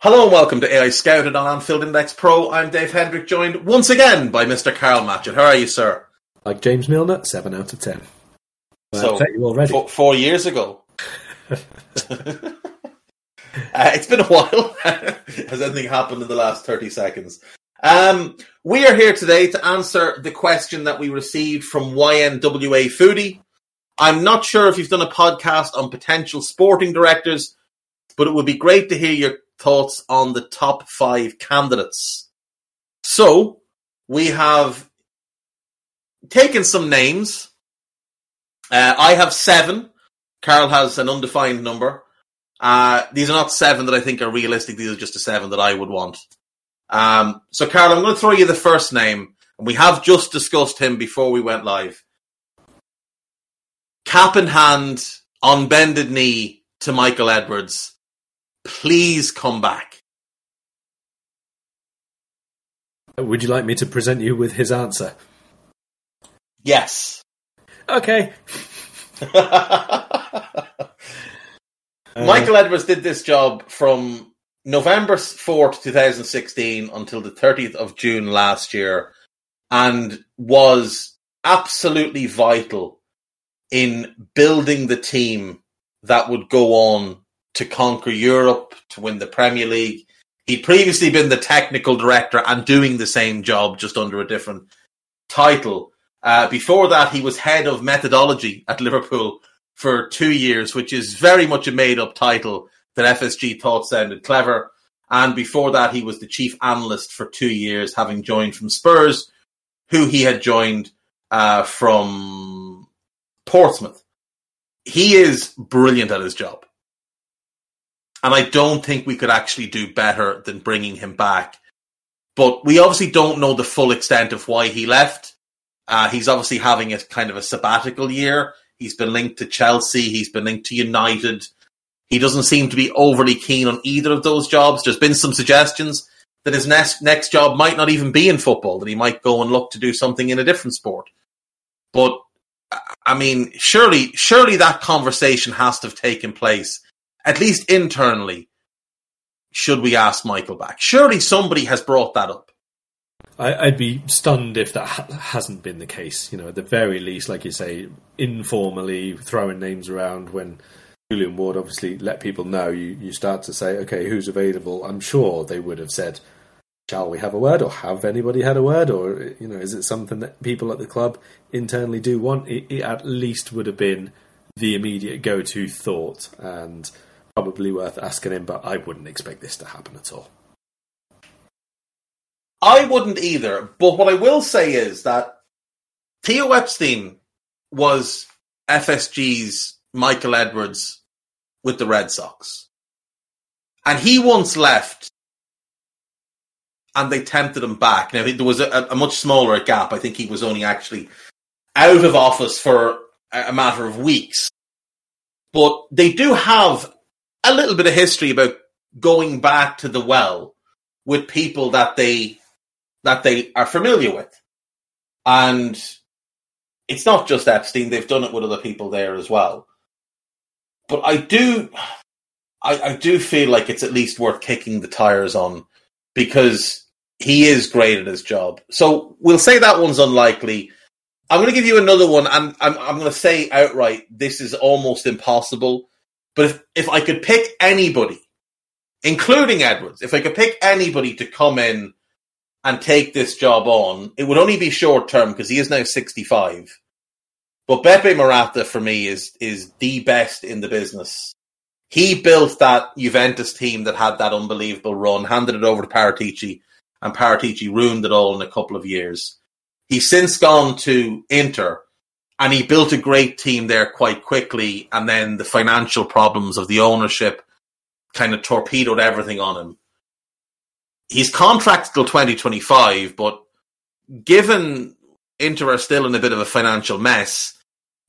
Hello and welcome to AEye Scouted on Anfield Index Pro. I'm Dave Hendrick, joined once again by Mr. Karl Matchett. How are you, sir? Like James Milner, 7 out of 10. so, you already. Four, four years ago. uh, it's been a while. Has anything happened in the last 30 seconds? Um, we are here today to answer the question that we received from YNWA Foodie. I'm not sure if you've done a podcast on potential sporting directors, but it would be great to hear your thoughts on the top five candidates. So we have taken some names. Uh, I have seven. Karl has an undefined number. Uh, these are not seven that I think are realistic. These are just a seven that I would want. Um, so, Karl, I'm going to throw you the first name, and we have just discussed him before we went live. Cap in hand, on bended knee to Michael Edwards Please come back. Would you like me to present you with his answer? Yes. Okay. Michael Edwards did this job from November 4th, 2016 until the 30th of June last year and was absolutely vital in building the team that would go on to conquer Europe, to win the Premier League. He'd previously been the technical director and doing the same job, just under a different title. Uh, before that, he was head of methodology at Liverpool for two years, which is very much a made up title that FSG thought sounded clever. And before that, he was the chief analyst for two years, having joined from Spurs, who he had joined uh, from Portsmouth. He is brilliant at his job. And I don't think we could actually do better than bringing him back. But we obviously don't know the full extent of why he left. Uh, he's obviously having a kind of a sabbatical year. He's been linked to Chelsea. He's been linked to United. He doesn't seem to be overly keen on either of those jobs. There's been some suggestions that his next next job might not even be in football. That he might go and look to do something in a different sport. But I mean, surely, surely that conversation has to have taken place at least internally, should we ask Michael back? Surely somebody has brought that up. I, would be stunned if that ha- hasn't been the case. You know, at the very least, like you say, informally throwing names around when Julian Ward obviously let people know, you, you start to say, okay, who's available? I'm sure they would have said, shall we have a word or have anybody had a word or, you know, is it something that people at the club internally do want? It, it at least would have been the immediate go to thought. And probably worth asking him, but I wouldn't expect this to happen at all. I wouldn't either, but what I will say is that Theo Epstein was FSG's Michael Edwards with the Red Sox. And he once left and they tempted him back. Now, there was a, a, much smaller gap. I think he was only actually out of office for a matter of weeks. But they do have a little bit of history about going back to the well with people that they that they are familiar with. And it's not just Epstein, they've done it with other people there as well. But I do I, I do feel like it's at least worth kicking the tires on because he is great at his job. So we'll say that one's unlikely. I'm going to give you another one, and I'm, I'm going to say outright this is almost impossible but if, if I could pick anybody, including Edwards, if I could pick anybody to come in and take this job on, it would only be short term because he is now 65. But Beppe Marotta for me is is the best in the business. He built that Juventus team that had that unbelievable run, handed it over to Paratici, and Paratici ruined it all in a couple of years. He's since gone to Inter, and he built a great team there quite quickly. And then the financial problems of the ownership kind of torpedoed everything on him. He's contracted till 2025, but given Inter are still in a bit of a financial mess,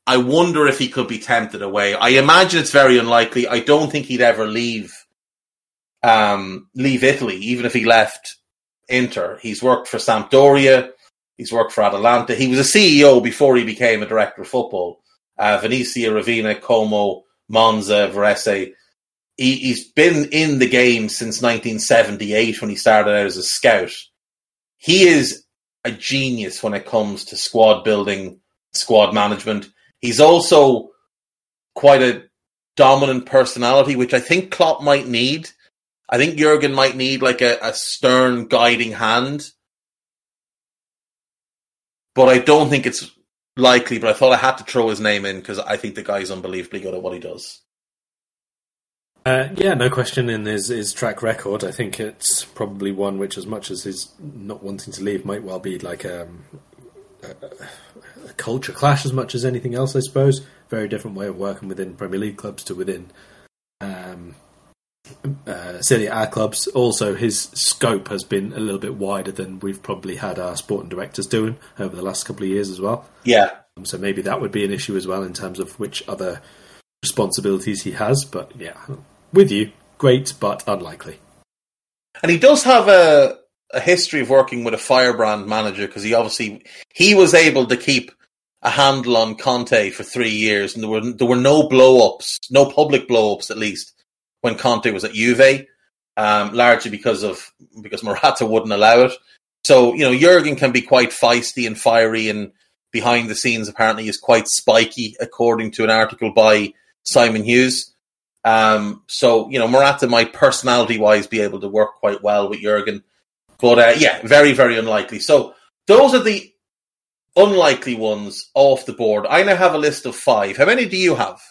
I wonder if he could be tempted away. I imagine it's very unlikely. I don't think he'd ever leave um, leave Italy, even if he left Inter. He's worked for Sampdoria. He's worked for Atalanta. He was a CEO before he became a director of football. Uh, Venezia, Ravenna, Como, Monza, Varese. He, has been in the game since 1978 when he started out as a scout. He is a genius when it comes to squad building, squad management. He's also quite a dominant personality, which I think Klopp might need. I think Jurgen might need like a, a stern guiding hand. But I don't think it's likely. But I thought I had to throw his name in because I think the guy's unbelievably good at what he does. Uh, yeah, no question in his, his track record. I think it's probably one which, as much as his not wanting to leave, might well be like um, a, a, culture clash as much as anything else, I suppose. Very different way of working within Premier League clubs to within um, uh, Serie A clubs. Also, his scope has been a little bit wider than we've probably had our sporting directors doing over the last couple of years as well. Yeah. Um, so maybe that would be an issue as well in terms of which other responsibilities he has. But yeah, with you, great, but unlikely. And he does have a a history of working with a firebrand manager because he obviously he was able to keep a handle on Conte for three years, and there were there were no blow ups, no public blow ups at least when Conte was at Juve, um, largely because of because Marotta wouldn't allow it. So you know Jurgen can be quite feisty and fiery, and behind the scenes apparently is quite spiky, according to an article by Simon Hughes. Um, so you know Marotta might personality wise be able to work quite well with Jurgen but uh, yeah, very, very unlikely. So those are the unlikely ones off the board. I now have a list of five. How many do you have?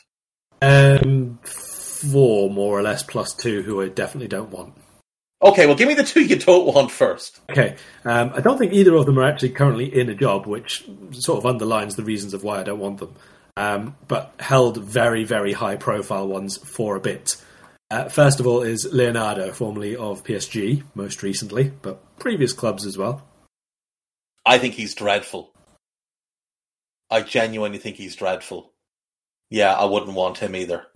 Um, four more or less, plus two who I definitely don't want. Okay, well, give me the two you don't want first. Okay, um, I don't think either of them are actually currently in a job, which sort of underlines the reasons of why I don't want them. Um, but held very, very high profile ones for a bit. Uh, first of all, is Leonardo, formerly of PSG, most recently, but previous clubs as well. I think he's dreadful. I genuinely think he's dreadful. Yeah, I wouldn't want him either.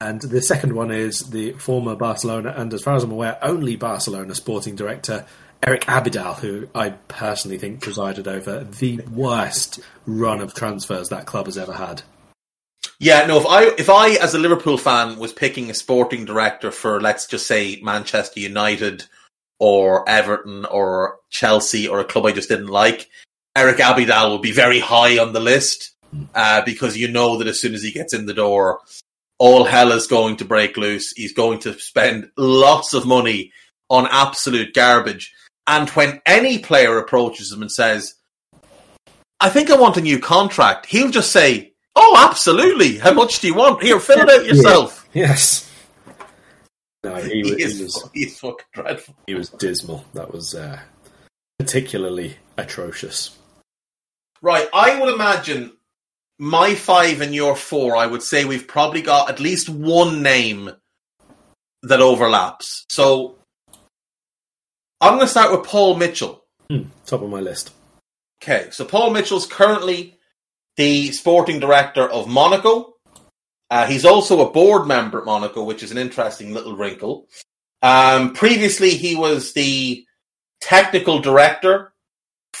And the second one is the former Barcelona, and as far as I'm aware, only Barcelona sporting director, Eric Abidal, who I personally think presided over the worst run of transfers that club has ever had. Yeah, no. If I if I as a Liverpool fan was picking a sporting director for let's just say Manchester United or Everton or Chelsea or a club I just didn't like, Eric Abidal would be very high on the list uh, because you know that as soon as he gets in the door, all hell is going to break loose. He's going to spend lots of money on absolute garbage. And when any player approaches him and says, I think I want a new contract, he'll just say, Oh, absolutely. How much do you want? Here, fill it out yourself. Yes. No, he, he, is, he was. He's fucking dreadful. He was dismal. That was uh, particularly atrocious. Right, I would imagine my five and your four. I would say we've probably got at least one name that overlaps. So I'm going to start with Paul Mitchell. Hmm, top of my list. Okay, so Paul Mitchell's currently the sporting director of Monaco. Uh, he's also a board member at Monaco, which is an interesting little wrinkle. Um, previously, he was the technical director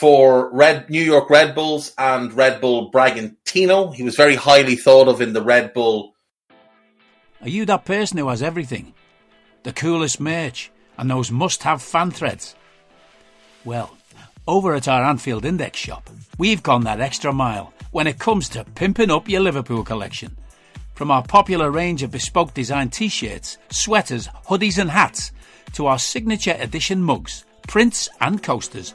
for Red New York Red Bulls and Red Bull Bragantino. He was very highly thought of in the Red Bull. Are you that person who has everything? The coolest merch and those must have fan threads? Well, over at our Anfield Index shop, we've gone that extra mile when it comes to pimping up your Liverpool collection. From our popular range of bespoke design t shirts, sweaters, hoodies, and hats, to our signature edition mugs, prints, and coasters,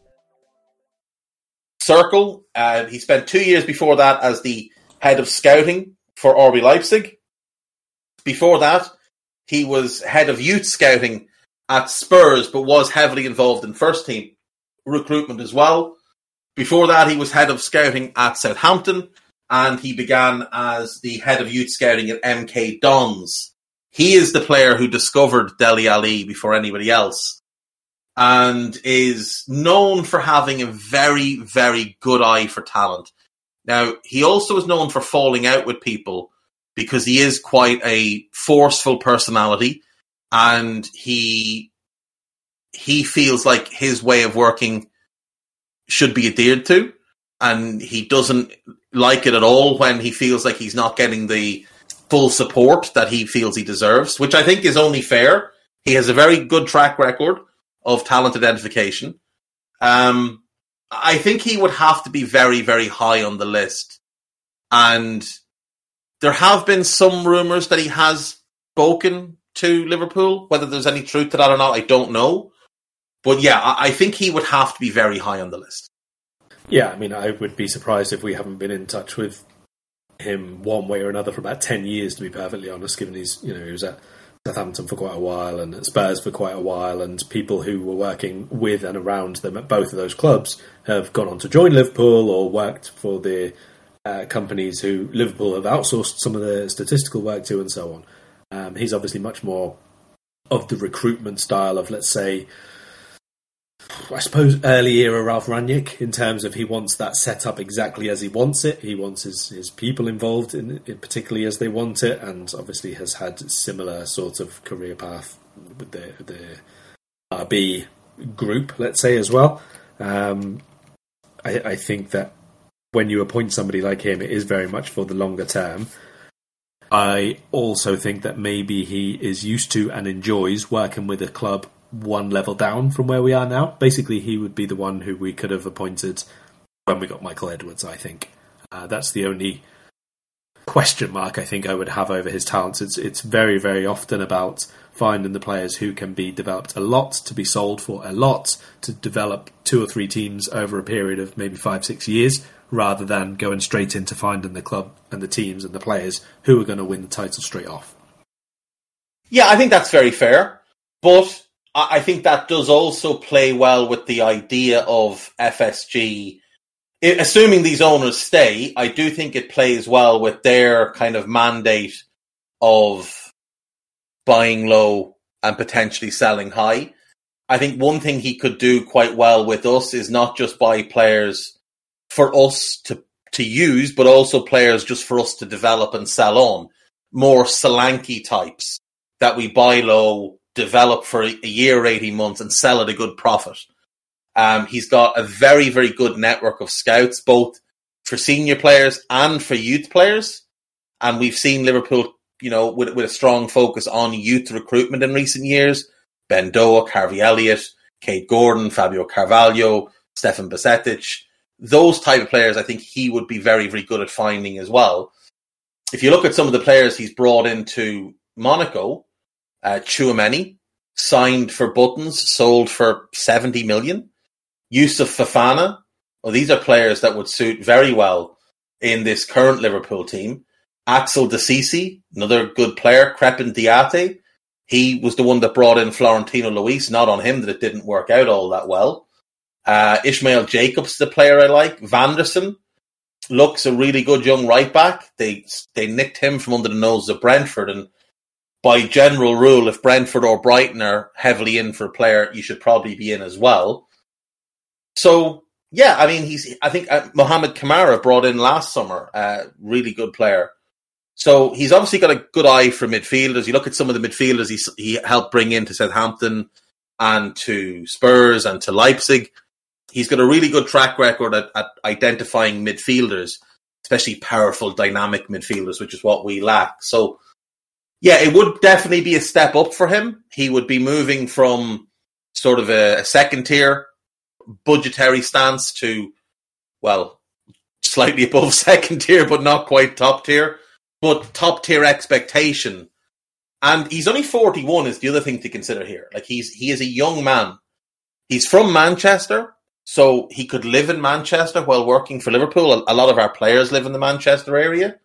Circle, uh, he spent two years before that as the head of scouting for RB Leipzig. Before that, he was head of youth scouting at Spurs, but was heavily involved in first team recruitment as well. Before that, he was head of scouting at Southampton, and he began as the head of youth scouting at MK Dons. He is the player who discovered Dele Alli before anybody else, and is known for having a very, very good eye for talent. Now, he also is known for falling out with people because he is quite a forceful personality and he he feels like his way of working should be adhered to and he doesn't like it at all when he feels like he's not getting the full support that he feels he deserves which i think is only fair he has a very good track record of talent identification um, i think he would have to be very very high on the list and there have been some rumours that he has spoken to Liverpool. Whether there's any truth to that or not, I don't know. But yeah, I, I think he would have to be very high on the list. Yeah, I mean, I would be surprised if we haven't been in touch with him one way or another for about ten years. To be perfectly honest, given he's you know he was at Southampton for quite a while and Spurs for quite a while, and people who were working with and around them at both of those clubs have gone on to join Liverpool or worked for the uh, companies who Liverpool have outsourced some of the statistical work to, and so on. Um, he's obviously much more of the recruitment style of, let's say, I suppose early era Ralf Rangnick in terms of he wants that set up exactly as he wants it. He wants his, his people involved in it particularly as they want it, and obviously has had similar sort of career path with the the RB group, let's say as well. Um, I, I think that when you appoint somebody like him, it is very much for the longer term. I also think that maybe he is used to and enjoys working with a club one level down from where we are now. Basically, he would be the one who we could have appointed when we got Michael Edwards, I think. Uh, that's the only question mark I think I would have over his talents. It's it's very very often about finding the players who can be developed a lot to be sold for a lot to develop two or three teams over a period of maybe five six years rather than going straight into finding the club and the teams and the players who are going to win the title straight off. Yeah, I think that's very fair, but I think that does also play well with the idea of FSG. Assuming these owners stay, I do think it plays well with their kind of mandate of buying low and potentially selling high. I think one thing he could do quite well with us is not just buy players for us to to use, but also players just for us to develop and sell on. More Solanke types that we buy low, develop for a year, 18 months, and sell at a good profit. Um, he's got a very, very good network of scouts, both for senior players and for youth players. And we've seen Liverpool, you know, with, with a strong focus on youth recruitment in recent years. Ben Doak, Harvey Elliott, Kaide Gordon, Fabio Carvalho, Stefan Bajcetic those type of players, I think he would be very, very good at finding as well. If you look at some of the players he's brought into Monaco, uh, Tchouameni signed for buttons, sold for 70 million. Youssouf Fofana, well, these are players that would suit very well in this current Liverpool team. Axel Disasi, another good player. Krépin Diatta, he was the one that brought in Florentino Luis. Not on him that it didn't work out all that well. Uh, Ismail Jakobs, the player I like. Vanderson looks a really good young right back. They they nicked him from under the nose of Brentford, and by general rule, if Brentford or Brighton are heavily in for a player, you should probably be in as well. So yeah, I mean, he's. I think uh, Mohamed Camara brought in last summer, uh, really good player. So he's obviously got a good eye for midfielders. You look at some of the midfielders he he helped bring in to Southampton and to Spurs and to Leipzig he's got a really good track record at, at identifying midfielders, especially powerful, dynamic midfielders, which is what we lack. So, yeah, it would definitely be a step up for him. He would be moving from sort of a, a second tier budgetary stance to, well, slightly above second tier, but not quite top tier, but top tier expectation. And he's only 41 is the other thing to consider here. Like he's, he is a young man. He's from Manchester, so he could live in Manchester while working for Liverpool. A lot of our players live in the Manchester area.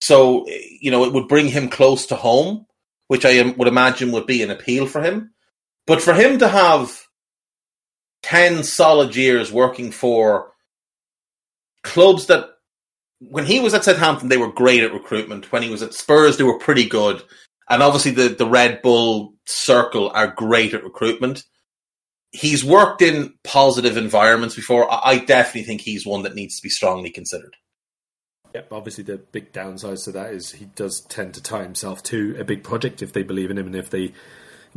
So, you know, it would bring him close to home, which I would imagine would be an appeal for him. But for him to have 10 solid years working for clubs that, when he was at Southampton, they were great at recruitment. When he was at Spurs, they were pretty good. And obviously, the, the Red Bull circle are great at recruitment. He's worked in positive environments before. I definitely think he's one that needs to be strongly considered. Yep, obviously the big downsides to that is he does tend to tie himself to a big project if they believe in him and if they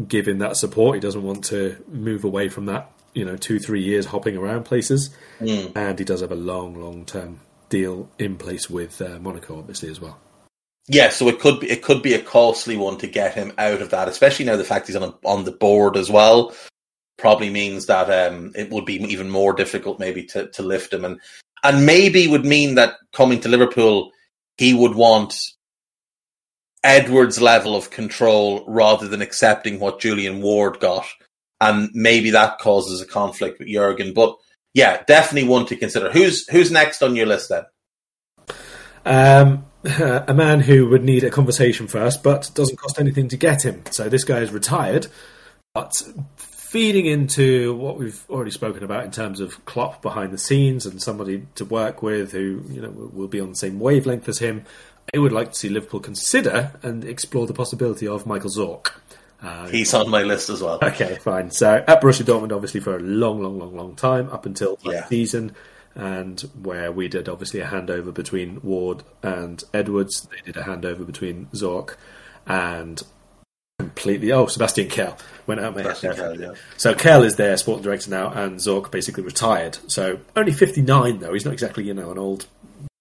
give him that support. He doesn't want to move away from that you know two three years hopping around places, mm. and he does have a long long term deal in place with uh, Monaco, obviously as well. Yeah, so it could be it could be a costly one to get him out of that, especially now the fact he's on a, on the board as well. Probably means that um, it would be even more difficult maybe to, to lift him, and and maybe would mean that coming to Liverpool, he would want Edwards' level of control rather than accepting what Julian Ward got and maybe that causes a conflict with Jurgen. But yeah, definitely one to consider. Who's who's next on your list then? Um, a man who would need a conversation first, but doesn't cost anything to get him. So this guy is retired, but feeding into what we've already spoken about in terms of Klopp behind the scenes and somebody to work with who you know will be on the same wavelength as him. I would like to see Liverpool consider and explore the possibility of Michael Zorc. Uh, He's on my list as well. Okay, fine. So at Borussia Dortmund, obviously for a long, long, long, long time up until yeah. season, and where we did obviously a handover between Ward and Edwards. They did a handover between Zorc and completely. Oh, Sebastian Kehl went out. Sebastian Kehl, yeah. So Kehl is their sporting director now, and Zorc basically retired. So only fifty nine though. He's not exactly you know an old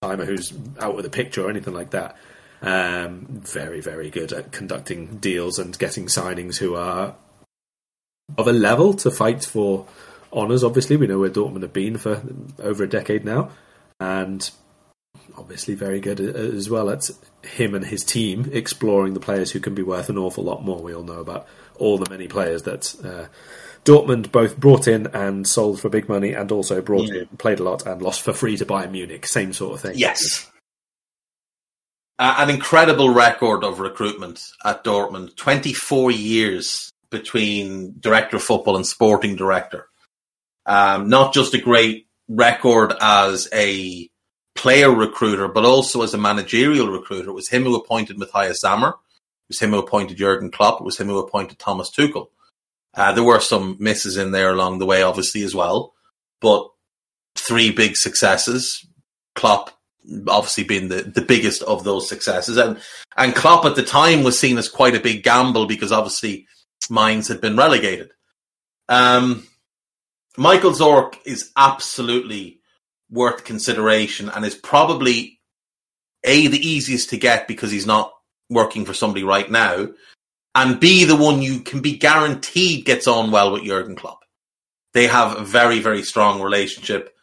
timer who's out of the picture or anything like that. Um, very, very good at conducting deals and getting signings who are of a level to fight for honours. Obviously, we know where Dortmund have been for over a decade now, and obviously very good as well at him and his team exploring the players who can be worth an awful lot more. We all know about all the many players that uh, Dortmund both brought in and sold for big money, and also brought yeah. in, played a lot, and lost for free to Bayern Munich. Same sort of thing. Yes, uh, an incredible record of recruitment at Dortmund. 24 years between director of football and sporting director. Um, not just a great record as a player recruiter, but also as a managerial recruiter. It was him who appointed Matthias Sammer. It was him who appointed Jurgen Klopp. It was him who appointed Thomas Tuchel. Uh, there were some misses in there along the way, obviously, as well. But three big successes. Klopp obviously being the, the biggest of those successes. And and Klopp at the time was seen as quite a big gamble because obviously Mainz had been relegated. Um, Michael Zorc is absolutely worth consideration and is probably a the easiest to get because he's not working for somebody right now, and b the one you can be guaranteed gets on well with Jurgen Klopp. They have a very very strong relationship.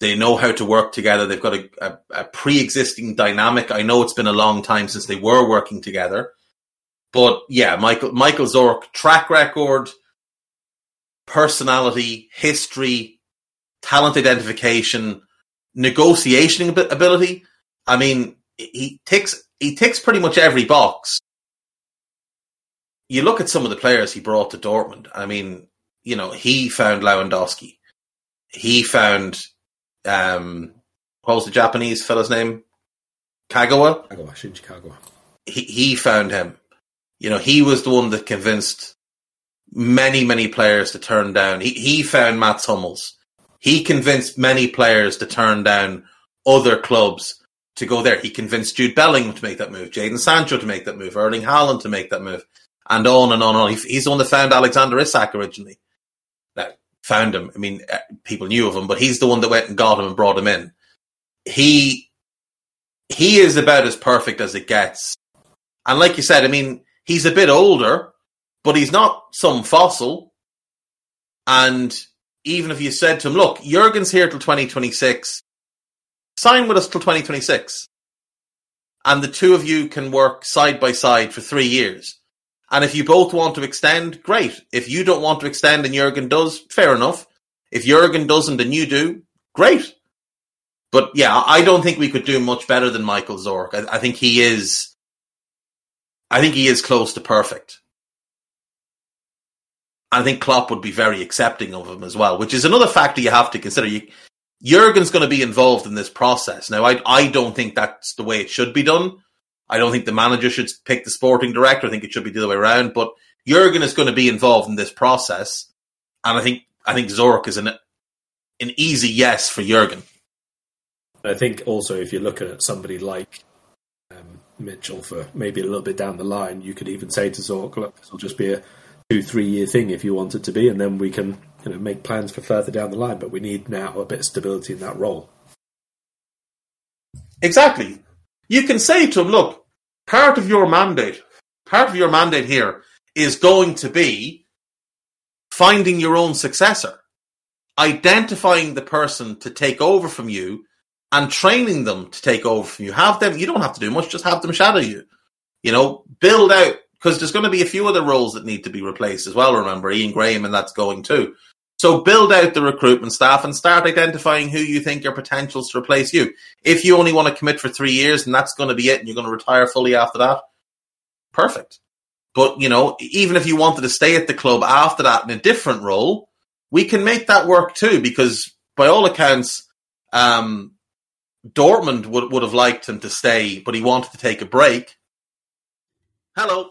They know how to work together. They've got a, a, a pre-existing dynamic. I know it's been a long time since they were working together, but yeah, Michael Michael Zorc track record, personality, history, talent identification, negotiation ability. I mean, he ticks he ticks pretty much every box. You look at some of the players he brought to Dortmund. I mean, you know, he found Lewandowski. He found um, what was the Japanese fellow's name? Kagawa. Kagawa, Shinji Kagawa. He he found him. You know, he was the one that convinced many many players to turn down. He he found Mats Hummels. He convinced many players to turn down other clubs to go there. He convinced Jude Bellingham to make that move, Jadon Sancho to make that move, Erling Haaland to make that move, and on and on and on. He's the one that found Alexander Isak originally. That found him. I mean, uh, people knew of him, but he's the one that went and got him and brought him in. He he is about as perfect as it gets. And like you said, I mean, he's a bit older, but he's not some fossil. And even if you said to him, look, Jurgen's here till 2026, sign with us till 2026. And the two of you can work side by side for three years. And if you both want to extend, great. If you don't want to extend and Jurgen does, fair enough. If Jurgen doesn't and you do, great. But yeah, I don't think we could do much better than Michael Zorc. I, I think he is, I think he is close to perfect. I think Klopp would be very accepting of him as well, which is another factor you have to consider. You, Jurgen's going to be involved in this process. Now, I, I don't think that's the way it should be done. I don't think the manager should pick the sporting director. I think it should be the other way around. But Jurgen is going to be involved in this process, and I think I think Zorc is an an easy yes for Jurgen. I think also if you're looking at somebody like um, Mitchell for maybe a little bit down the line, you could even say to Zorc, "Look, this will just be a two three year thing if you want it to be, and then we can you know make plans for further down the line. But we need now a bit of stability in that role." Exactly. You can say to him, "Look, part of your mandate, part of your mandate here is going to be finding your own successor, identifying the person to take over from you." And training them to take over from you. Have them, you don't have to do much, just have them shadow you. You know, build out because there's going to be a few other roles that need to be replaced as well. Remember, Ian Graham, and that's going too. So build out the recruitment staff and start identifying who you think are potentials to replace you. If you only want to commit for three years and that's going to be it, and you're going to retire fully after that, perfect. But you know, even if you wanted to stay at the club after that in a different role, we can make that work too. Because by all accounts, um, Dortmund would would have liked him to stay, but he wanted to take a break. Hello.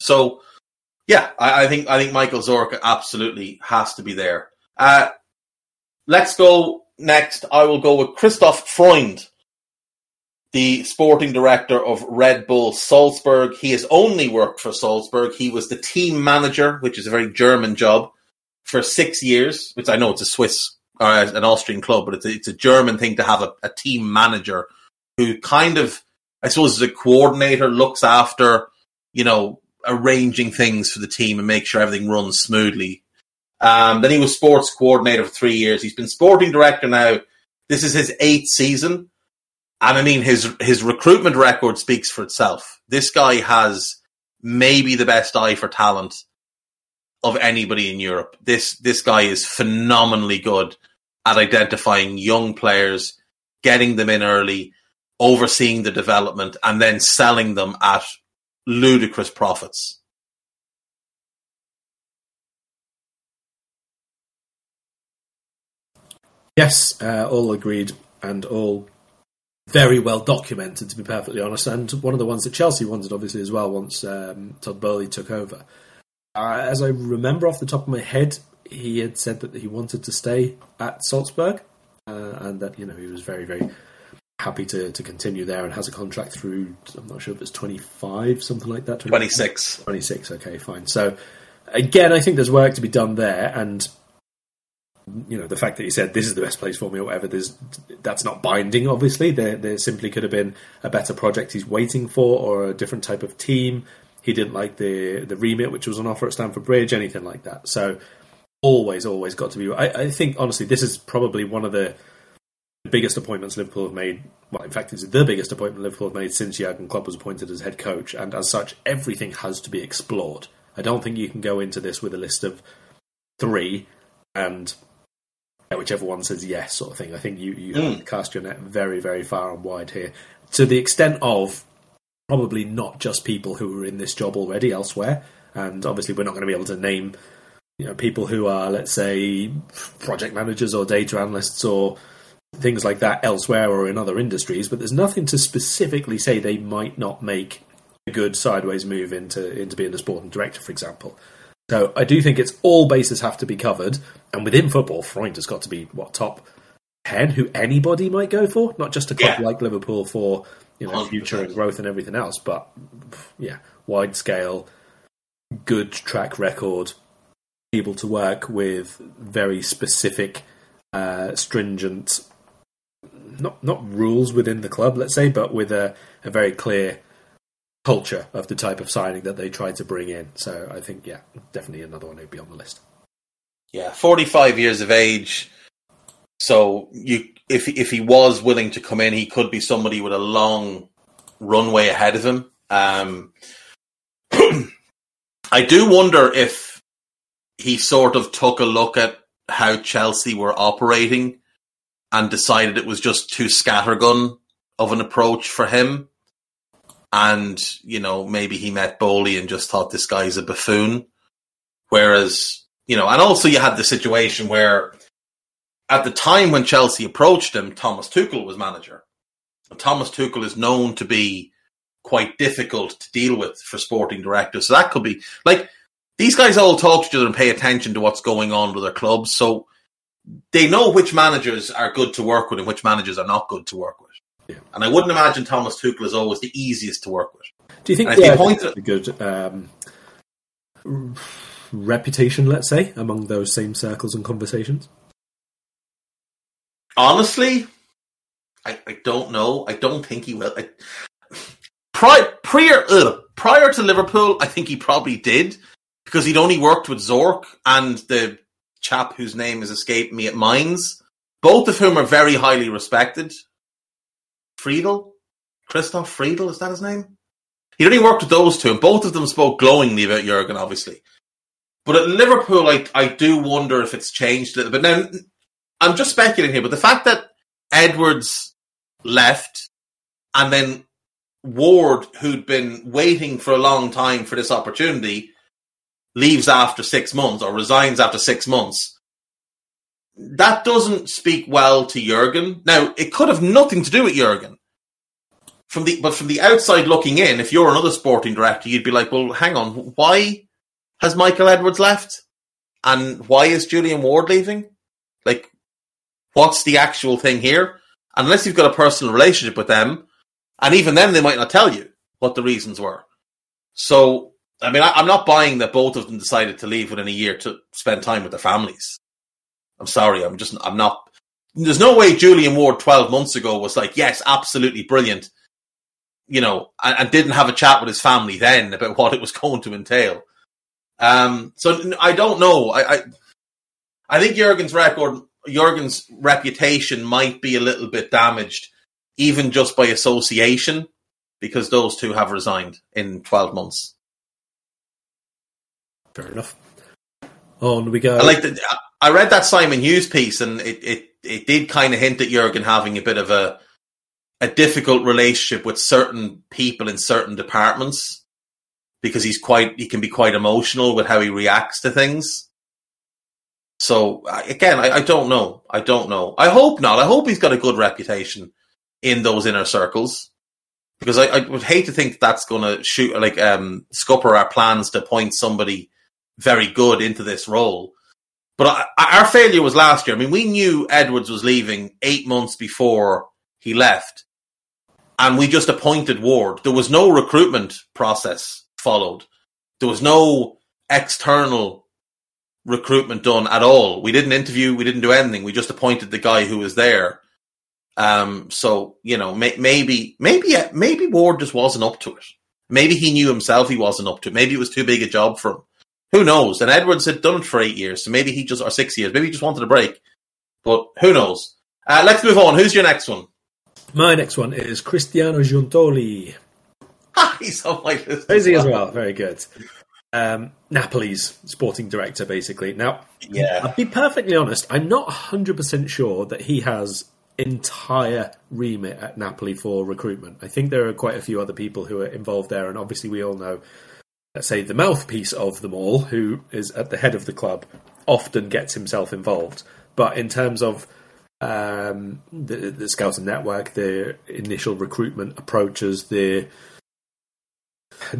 So, yeah, I, I, think I think Michael Zorc absolutely has to be there. Uh, let's go next. I will go with Christoph Freund, the sporting director of Red Bull Salzburg. He has only worked for Salzburg. He was the team manager, which is a very German job, for six years. Which I know it's a Swiss or an Austrian club, but it's a, it's a German thing to have a, a team manager who kind of, I suppose, is a coordinator, looks after, you know, arranging things for the team and make sure everything runs smoothly. Um, then he was sports coordinator for three years. He's been sporting director now. This is his eighth season. And I mean, his, his recruitment record speaks for itself. This guy has maybe the best eye for talent of anybody in Europe. This, this guy is phenomenally good at identifying young players, getting them in early, overseeing the development, and then selling them at ludicrous profits. Yes, uh, all agreed and all very well documented, to be perfectly honest. And one of the ones that Chelsea wanted, obviously, as well, once um, Todd Boehly took over. Uh, as I remember off the top of my head, he had said that he wanted to stay at Salzburg uh, and that, you know, he was very, very happy to, to continue there and has a contract through, I'm not sure if it's 25, something like that. 26. 26, okay, fine. So, again, I think there's work to be done there. And, you know, the fact that he said this is the best place for me or whatever, there's, that's not binding, obviously. There, there simply could have been a better project he's waiting for or a different type of team. He didn't like the, the remit, which was on offer at Stamford Bridge, anything like that. So, always, always got to be. I, I think honestly, this is probably one of the biggest appointments Liverpool have made. Well, in fact, it's the biggest appointment Liverpool have made since Jurgen Klopp was appointed as head coach, and as such, everything has to be explored. I don't think you can go into this with a list of three and whichever one says yes, sort of thing. I think you you mm. cast your net very, very far and wide here, to the extent of probably not just people who are in this job already elsewhere, and obviously we're not going to be able to name you know people who are let's say project managers or data analysts or things like that elsewhere or in other industries, but there's nothing to specifically say they might not make a good sideways move into into being a sporting director, for example. So I do think it's all bases have to be covered, and within football, Freund has got to be what top ten who anybody might go for, not just a club yeah. like Liverpool for you know 100%. future and growth and everything else, but yeah, wide scale, good track record, able to work with very specific, uh, stringent not not rules within the club, let's say, but with a, a very clear culture of the type of signing that they try to bring in. So I think, yeah, definitely another one who'd be on the list. Yeah, forty-five years of age. So you, if if he was willing to come in, he could be somebody with a long runway ahead of him. Um, I do wonder if he sort of took a look at how Chelsea were operating and decided it was just too scattergun of an approach for him. And, you know, maybe he met Boehly and just thought this guy's a buffoon. Whereas, you know, and also you had the situation where at the time when Chelsea approached him, Thomas Tuchel was manager. And Thomas Tuchel is known to be quite difficult to deal with for sporting directors. So that could be like these guys all talk to each other and pay attention to what's going on with their clubs. So they know which managers are good to work with and which managers are not good to work with. Yeah. And I wouldn't imagine Thomas Tuchel is always the easiest to work with. Do you think yeah, pointed, a good um, reputation, let's say, among those same circles and conversations? Honestly, I, I don't know. I don't think he will. I, prior, prior, ugh, prior to Liverpool, I think he probably did because he'd only worked with Zorc and the chap whose name has escaped me at Mainz, both of whom are very highly respected. Friedel? Christoph Friedel, is that his name? He only worked with those two, and both of them spoke glowingly about Jurgen, obviously. But at Liverpool, I, I do wonder if it's changed a little bit. Now, I'm just speculating here, but the fact that Edwards left and then Ward, who'd been waiting for a long time for this opportunity, leaves after six months or resigns after six months, that doesn't speak well to Jurgen. Now, it could have nothing to do with Jurgen. From the but from the outside looking in, if you're another sporting director, you'd be like, well, hang on, why has Michael Edwards left? And why is Julian Ward leaving? Like, what's the actual thing here? Unless you've got a personal relationship with them, and even then, they might not tell you what the reasons were. So I mean, I, am not buying that both of them decided to leave within a year to spend time with their families. I'm sorry, I'm just, I'm not. There's no way Julian Ward 12 months ago was like, yes, absolutely brilliant, you know, and, and didn't have a chat with his family then about what it was going to entail. Um, so I don't know. I, I, I think Jurgen's record, Jurgen's reputation might be a little bit damaged, even just by association, because those two have resigned in 12 months. Fair enough. On we go. I like I read that Simon Hughes piece, and it it, it did kind of hint at Jurgen having a bit of a a difficult relationship with certain people in certain departments because he's quite he can be quite emotional with how he reacts to things. So again, I, I, don't know. I don't know. I hope not. I hope he's got a good reputation in those inner circles because I, I would hate to think that's going to shoot like um, scupper our plans to appoint somebody very good into this role. But our failure was last year. I mean, we knew Edwards was leaving eight months before he left, and we just appointed Ward. There was no recruitment process followed. There was no external recruitment done at all. We didn't interview. We didn't do anything. We just appointed the guy who was there. Um, so you know, may, maybe, maybe, maybe Ward just wasn't up to it. Maybe he knew himself he wasn't up to it. Maybe it was too big a job for him. Who knows? And Edwards had done it for eight years, so maybe he just or six years, maybe he just wanted a break. But who knows? Uh, let's move on. Who's your next one? My next one is Cristiano Giuntoli. He's on my list. Is he as well? Very good. Um, Napoli's sporting director, basically. Now, Yeah. I'll be perfectly honest, I'm not 100% sure that he has entire remit at Napoli for recruitment. I think there are quite a few other people who are involved there, and obviously we all know, let's say, the mouthpiece of them all, who is at the head of the club, often gets himself involved. But in terms of um, the, the scouting network, the initial recruitment approaches, the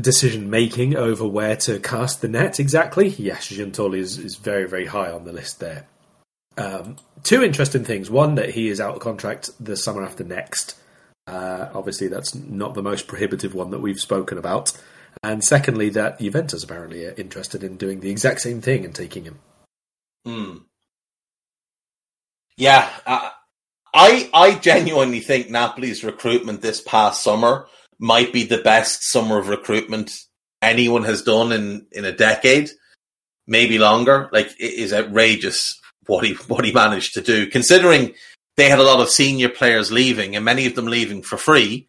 decision making over where to cast the net exactly, yes, Giuntoli is, is very, very high on the list there. Um, two interesting things. One, that he is out of contract the summer after next. Uh, obviously, that's not the most prohibitive one that we've spoken about. And secondly, that Juventus apparently are interested in doing the exact same thing and taking him. Hmm. Yeah, uh, I I genuinely think Napoli's recruitment this past summer might be the best summer of recruitment anyone has done in in a decade, maybe longer. Like it is outrageous what he what he managed to do, considering they had a lot of senior players leaving and many of them leaving for free.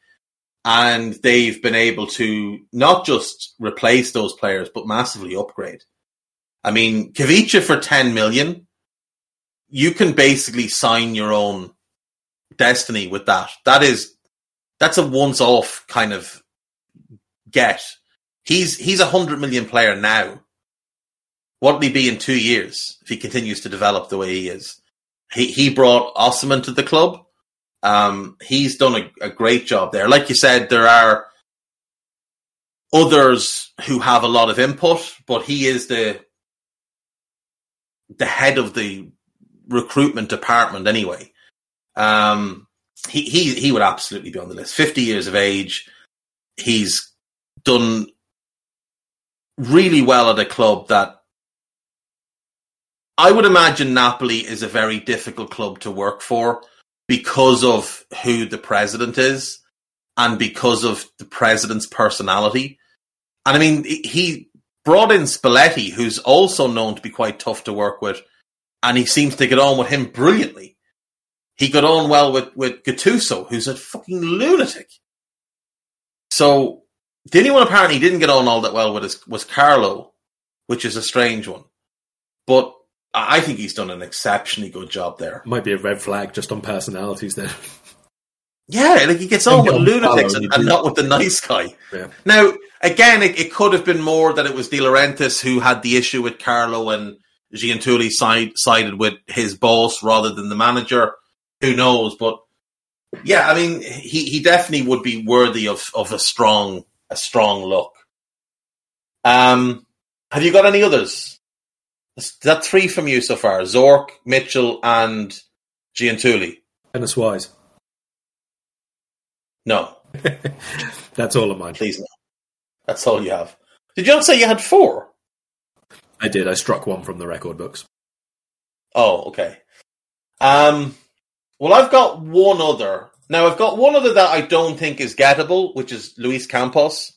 And they've been able to not just replace those players, but massively upgrade. I mean, Khvicha for 10 million, you can basically sign your own destiny with that. That is, that's a once off kind of get. He's, he's a hundred million player now. What'll he be in two years if he continues to develop the way he is? He, he brought Osimhen to the club. Um, he's done a, a great job there. Like you said, there are others who have a lot of input, but he is the, the head of the recruitment department anyway. Um, he, he, he would absolutely be on the list. 50 years of age. He's done really well at a club that I would imagine Napoli is a very difficult club to work for because of who the president is and because of the president's personality. And I mean, he brought in Spalletti, who's also known to be quite tough to work with, and he seems to get on with him brilliantly. He got on well with, with Gattuso, who's a fucking lunatic. So the only one apparently didn't get on all that well with is, was Carlo, which is a strange one. But I think he's done an exceptionally good job there. Might be a red flag just on personalities there. Yeah, like he gets on with lunatics and, and not with the nice guy. Yeah. Now, again, it, it could have been more that it was De Laurentiis who had the issue with Carlo and Giuntoli side, sided with his boss rather than the manager. Who knows? But yeah, I mean, he, he definitely would be worthy of, of a strong a strong look. Um, have you got any others? Is that three from you so far? Zorc, Mitchell, and Giuntoli. Dennis Wise. No, That's all of mine. please no. That's all you have. Did you not say you had four? I did. I struck one from the record books. Oh, okay. Um, well, I've got one other. Now, I've got one other that I don't think is gettable, which is Luis Campos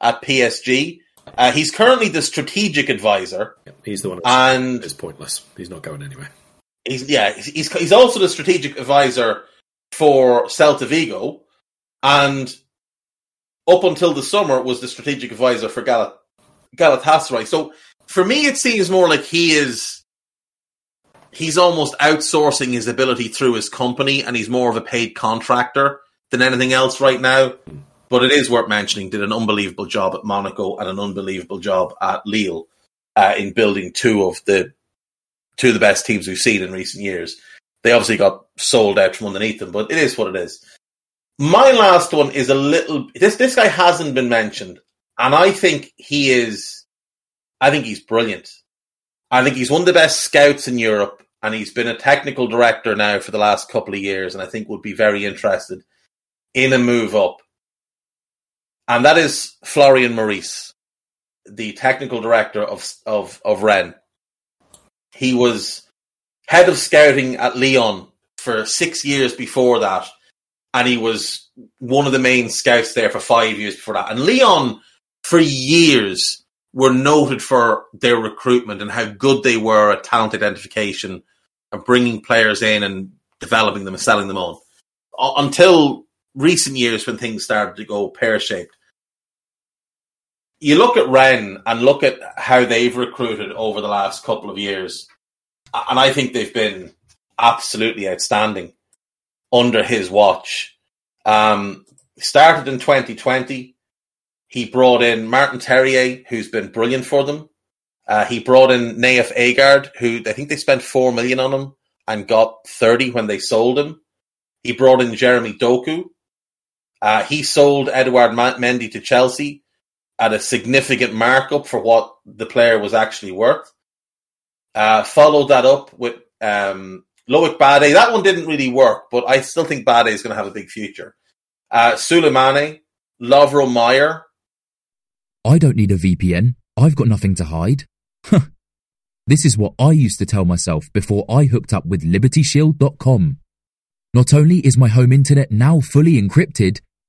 at PSG. Uh, he's currently the strategic advisor, Yeah, he's the one and that's pointless. He's not going anywhere. he's yeah, he's he's also the strategic advisor for Celta Vigo, and up until the summer was the strategic advisor for Galat- Galatasaray. So for me, it seems more like he is he's almost outsourcing his ability through his company, and he's more of a paid contractor than anything else right now. But it is worth mentioning, did an unbelievable job at Monaco and an unbelievable job at Lille uh, in building two of the two of the best teams we've seen in recent years. They obviously got sold out from underneath them, but it is what it is. My last one is a little. This this guy hasn't been mentioned, and I think he is. I think he's brilliant. I think he's one of the best scouts in Europe, and he's been a technical director now for the last couple of years, and I think would be very interested in a move up. And that is Florian Maurice, the technical director of of of Rennes. He was head of scouting at Lyon for six years before that, and he was one of the main scouts there for five years before that. And Lyon, for years, were noted for their recruitment and how good they were at talent identification and bringing players in and developing them and selling them on. Until recent years when things started to go pear shaped. You look at Rennes and look at how they've recruited over the last couple of years, and I think they've been absolutely outstanding under his watch. Um, started in 2020. He brought in Martin Terrier, who's been brilliant for them. Uh, he brought in Nayef Aguerd, who I think they spent four million on him and got 30 when they sold him. He brought in Jeremy Doku. Uh, he sold Edouard Mendy to Chelsea at a significant markup for what the player was actually worth. Uh, followed that up with um, Loic Bade. That one didn't really work, but I still think Bade is going to have a big future. Uh, Sulemana, Lovro Majer. I don't need a VPN. I've got nothing to hide. this is what I used to tell myself before I hooked up with LibertyShield.com. Not only is my home internet now fully encrypted,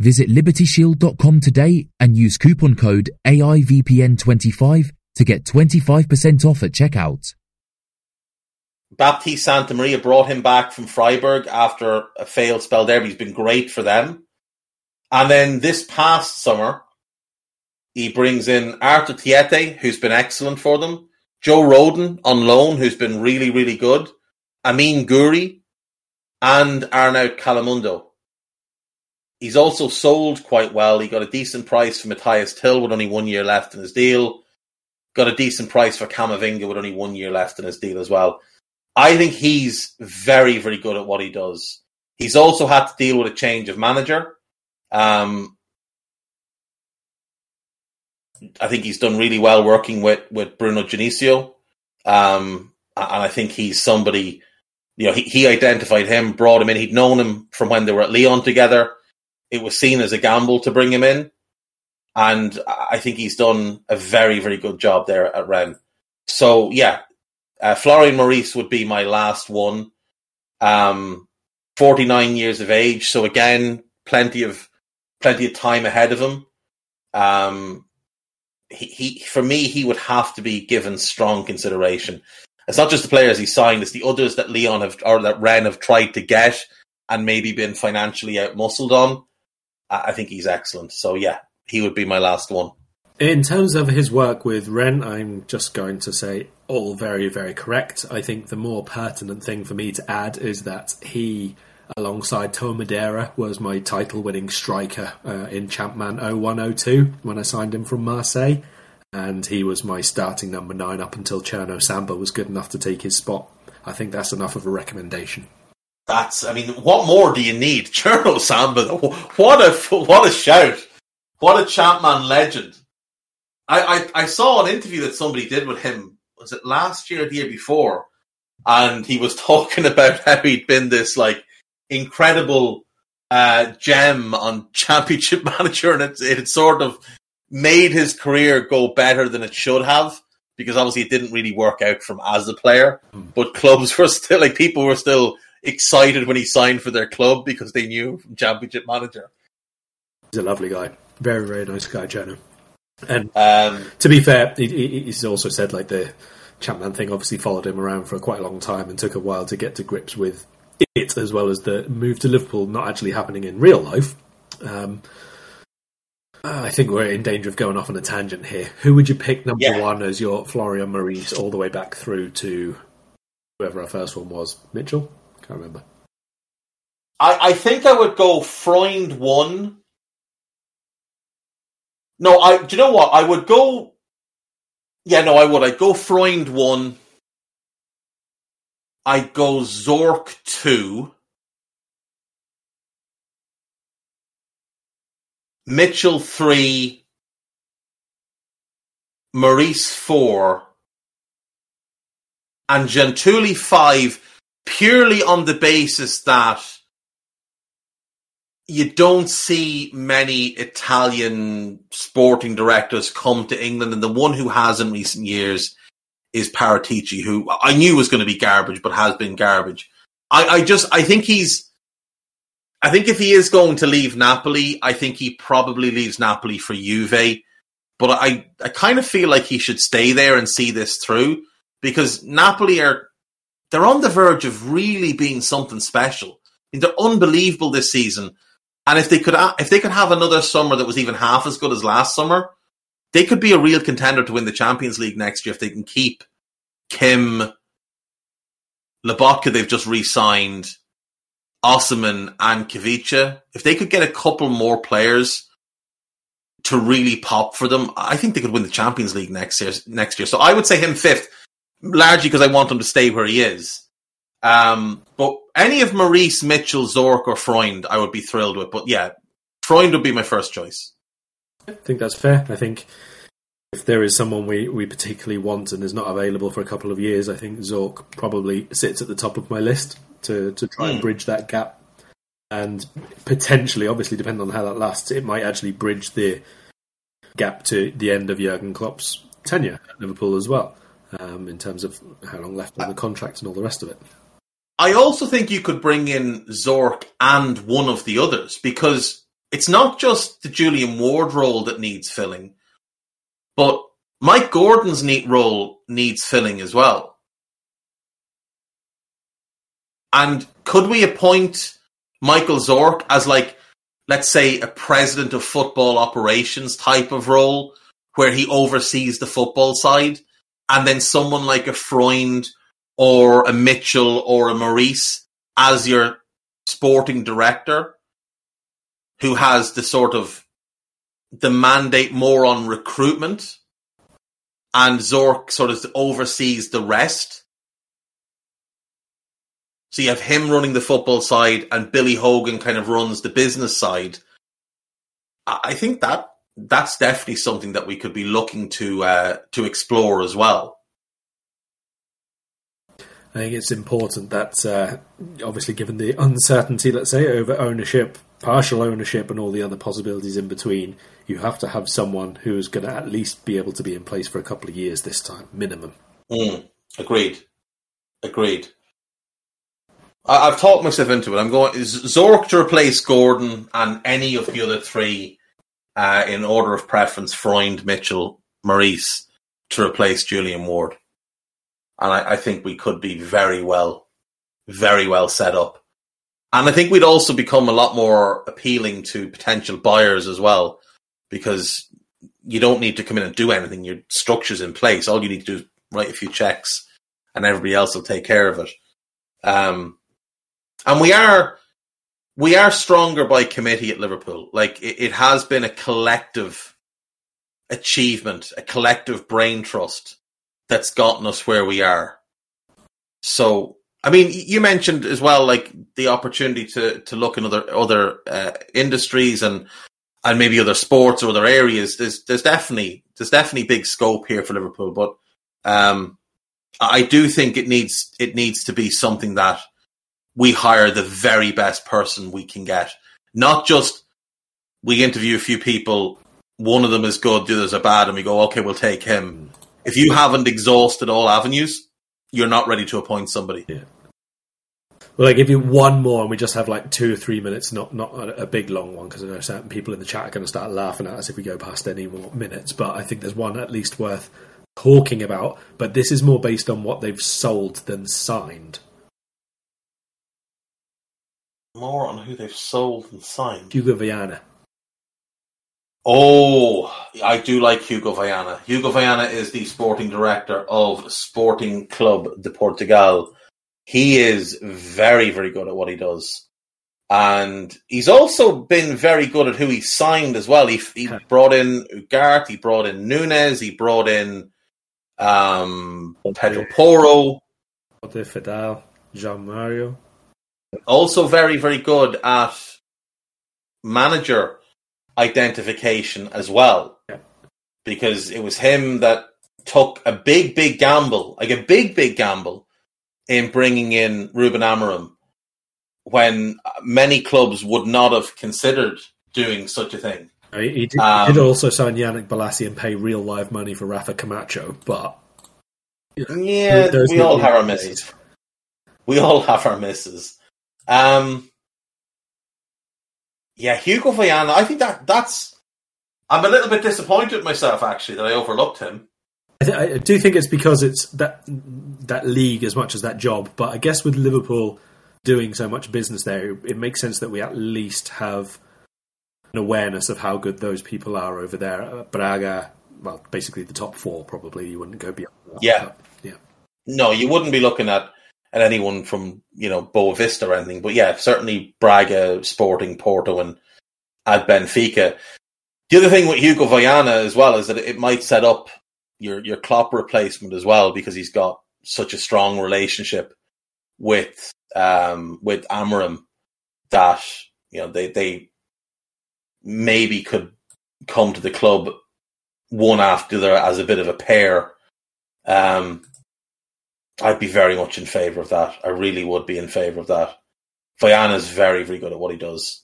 Visit libertyshield.com today and use coupon code AIVPN25 to get 25% off at checkout. Baptiste Santamaria brought him back from Freiburg after a failed spell there, he's been great for them. And then this past summer, he brings in Arthur Theate, who's been excellent for them. Joe Rodon on loan, who's been really, really good. Amine Gouiri and Arnaud Kalimuendo. He's also sold quite well. He got a decent price for Mathys Tel with only one year left in his deal. Got a decent price for Camavinga with only one year left in his deal as well. I think he's very, very good at what he does. He's also had to deal with a change of manager. Um, I think he's done really well working with, with Bruno Genesio. Um, and I think he's somebody, you know, he, he identified him, brought him in. He'd known him from when they were at Lyon together. It was seen as a gamble to bring him in. And I think he's done a very, very good job there at Rennes. So, yeah, uh, Florian Maurice would be my last one. Um, 49 years of age, so again, plenty of plenty of time ahead of him. Um, he, he, for me, he would have to be given strong consideration. It's not just the players he signed; it's the others that Lyon have or that Rennes have tried to get and maybe been financially outmuscled on. I, think he's excellent. So yeah, he would be my last one. In terms of his work with Rennes, I'm just going to say all very, very correct. I think the more pertinent thing for me to add is that he, alongside To Madeira, was my title winning striker uh, in Champman 0102 when I signed him from Marseille. And he was my starting number nine up until Cherno Samba was good enough to take his spot. I think that's enough of a recommendation. That's, I mean, what more do you need? Cherno Samba, what a, what a shout. What a Champman legend. I, I, I saw an interview that somebody did with him. Was it last year or the year before? And he was talking about how he'd been this like incredible uh, gem on Championship Manager, and it, it had sort of made his career go better than it should have because obviously it didn't really work out from as a player. Mm. But clubs were still like people were still excited when he signed for their club because they knew from Championship Manager. He's a lovely guy, very very nice guy, Jenna. And um, to be fair, he, he's also said like the Champman thing obviously followed him around for quite a long time and took a while to get to grips with it, as well as the move to Liverpool not actually happening in real life. Um, I think we're in danger of going off on a tangent here. Who would you pick number yeah. one as your Florian Maurice all the way back through to whoever our first one was? Mitchell? Can't remember. I, I think I would go Freund one. No, I. Do you know what? I would go. Yeah, no, I would. I'd go Freund one. I'd go Zorc two. Mitchell three. Maurice four. And Giuntoli five, purely on the basis that you don't see many Italian sporting directors come to England, and the one who has in recent years is Paratici, who I knew was going to be garbage, but has been garbage. I, I just I think he's I think if he is going to leave Napoli, I think he probably leaves Napoli for Juve. But I, I kind of feel like he should stay there and see this through because Napoli are they're on the verge of really being something special. They're unbelievable this season. And if they could, if they could have another summer that was even half as good as last summer, they could be a real contender to win the Champions League next year if they can keep Kim, Lobotka. They've just re-signed Osimhen and Khvicha. If they could get a couple more players to really pop for them, I think they could win the Champions League next year. Next year, so I would say him fifth, largely because I want him to stay where he is. Um, but any of Maurice, Mitchell, Zorc, or Freund, I would be thrilled with. But yeah, Freund would be my first choice. I think that's fair. I think if there is someone we, we particularly want and is not available for a couple of years, I think Zorc probably sits at the top of my list to, to try mm. and hmm. bridge that gap. And potentially, obviously, depending on how that lasts, it might actually bridge the gap to the end of Jurgen Klopp's tenure at Liverpool as well, um, in terms of how long left on the contract and all the rest of it. I also think you could bring in Zorc and one of the others because it's not just the Julian Ward role that needs filling, but Mike Gordon's neat role needs filling as well. And could we appoint Michael Zorc as like, let's say, a president of football operations type of role where he oversees the football side, and then someone like a Freund or a Mitchell or a Maurice as your sporting director who has the sort of the mandate more on recruitment and Zorc sort of oversees the rest. So you have him running the football side and Billy Hogan kind of runs the business side. I think that that's definitely something that we could be looking to uh, to explore as well. I think it's important that, uh, obviously, given the uncertainty, let's say, over ownership, partial ownership, and all the other possibilities in between, you have to have someone who's going to at least be able to be in place for a couple of years this time, minimum. Mm, agreed. Agreed. I, have talked myself into it. I'm going Zorc to replace Gordon and any of the other three uh, in order of preference: Freund, Mitchell, Maurice to replace Julian Ward and I, I think we could be very well, very well set up. And I think we'd also become a lot more appealing to potential buyers as well, because you don't need to come in and do anything. Your structure's in place. All you need to do is write a few checks, and everybody else will take care of it. Um, and we are we are stronger by committee at Liverpool. Like it, it has been a collective achievement, a collective brain trust that's gotten us where we are. So, I mean, you mentioned as well, like the opportunity to to look in other other uh, industries and and maybe other sports or other areas. There's there's definitely there's definitely big scope here for Liverpool, but um, I do think it needs it needs to be something that we hire the very best person we can get, not just we interview a few people. One of them is good, the others are bad, and we go, okay, we'll take him if you haven't exhausted all avenues, you're not ready to appoint somebody. Yeah. Well, I give you one more, and we just have like two or three minutes, not not a, a big long one, because I know certain people in the chat are going to start laughing at us if we go past any more minutes. But I think there's one at least worth talking about. But this is more based on what they've sold than signed. More on who they've sold and signed. Hugo Viana. Oh, I do like Hugo Viana. Hugo Viana is the sporting director of Sporting Club de Portugal. he is very, very good at what he does. And he's also been very good at who he signed as well. He, he brought in Ugarte, he brought in Nunes, he brought in um, Pedro Poro. De Fidel, Jean Mario. Also very, very good at manager identification as well. Yeah. Because it was him that took a big, big gamble, like a big, big gamble in bringing in Ruben Amorim when many clubs would not have considered doing such a thing. He, did, Um, he did also sign Yannick Bolasie and pay real live money for Rafa Camacho, but Yeah, we all have our misses. We all have our misses. Um, yeah, Hugo Viana. I think that that's. I'm a little bit disappointed myself actually that I overlooked him. I, th- I do think it's because it's that that league as much as that job. But I guess with Liverpool doing so much business there, it makes sense that we at least have an awareness of how good those people are over there. Uh, Braga, well, basically the top four. Probably you wouldn't go beyond. That, Yeah. but, yeah. No, you wouldn't be looking at at anyone from you know Boavista or anything, but yeah, certainly Braga, Sporting, Porto, and at Benfica. The other thing with Hugo Viana as well is that it might set up your your Klopp replacement as well because he's got such a strong relationship with um with Amorim that you know they they maybe could come to the club one after the other as a bit of a pair. Um, I'd be very much in favour of that. I really would be in favour of that. Viana's very, very good at what he does.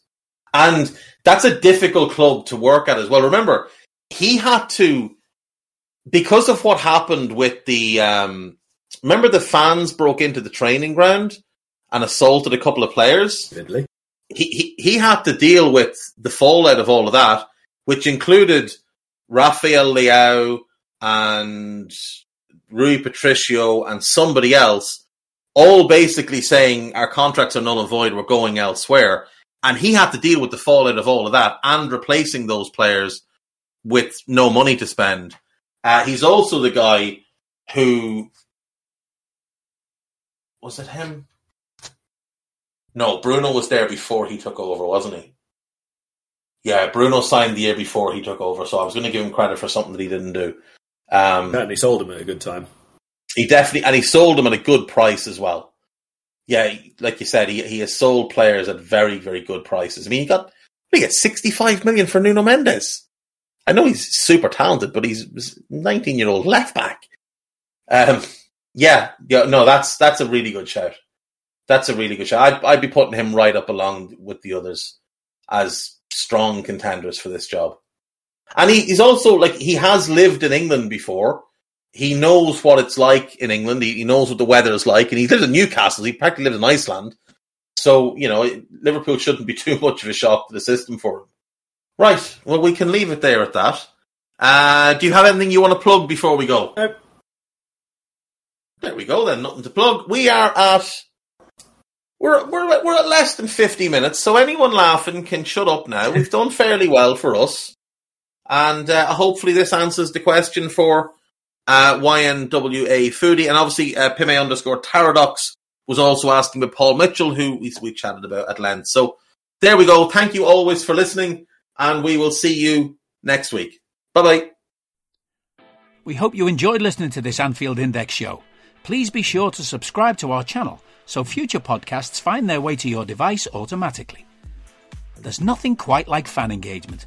And that's a difficult club to work at as well. Remember, he had to, because of what happened with the, um, remember the fans broke into the training ground and assaulted a couple of players? Ridley. he, he he had to deal with the fallout of all of that, which included Rafael Leao and Rui Patricio and somebody else, all basically saying our contracts are null and void, we're going elsewhere. And he had to deal with the fallout of all of that and replacing those players with no money to spend. Uh, he's also the guy who was it him? No, Bruno was there before he took over, wasn't he? Yeah, Bruno signed the year before he took over, so I was going to give him credit for something that he didn't do. Um, Certainly sold him at a good time. he definitely, and he sold him at a good price as well. Yeah, like you said, he he has sold players at very very good prices. I mean, he got he got sixty five million for Nuno Mendes. I know he's super talented, but he's nineteen year old left back. Um, yeah, yeah, no, that's that's a really good shout. That's a really good shout. I'd I'd be putting him right up along with the others as strong contenders for this job. And he, he's also like he has lived in England before. He knows what it's like in England. He, he knows what the weather is like, and he lives in Newcastle. He practically lives in Iceland. So you know, Liverpool shouldn't be too much of a shock to the system for him. Right. Well, we can leave it there at that. Uh, do you have anything you want to plug before we go? Nope. There we go. Then nothing to plug. We are at we're we're we're at less than fifty minutes, so anyone laughing can shut up now. We've done fairly well for us, and uh, hopefully this answers the question for uh, YNWA Foodie, and obviously uh, Pime underscore Taradox was also asking about Paul Mitchell, who we chatted about at length. So there we go. Thank you always for listening, and we will see you next week. Bye bye. We hope you enjoyed listening to this Anfield Index show. Please be sure to subscribe to our channel so future podcasts find their way to your device automatically. There's nothing quite like fan engagement,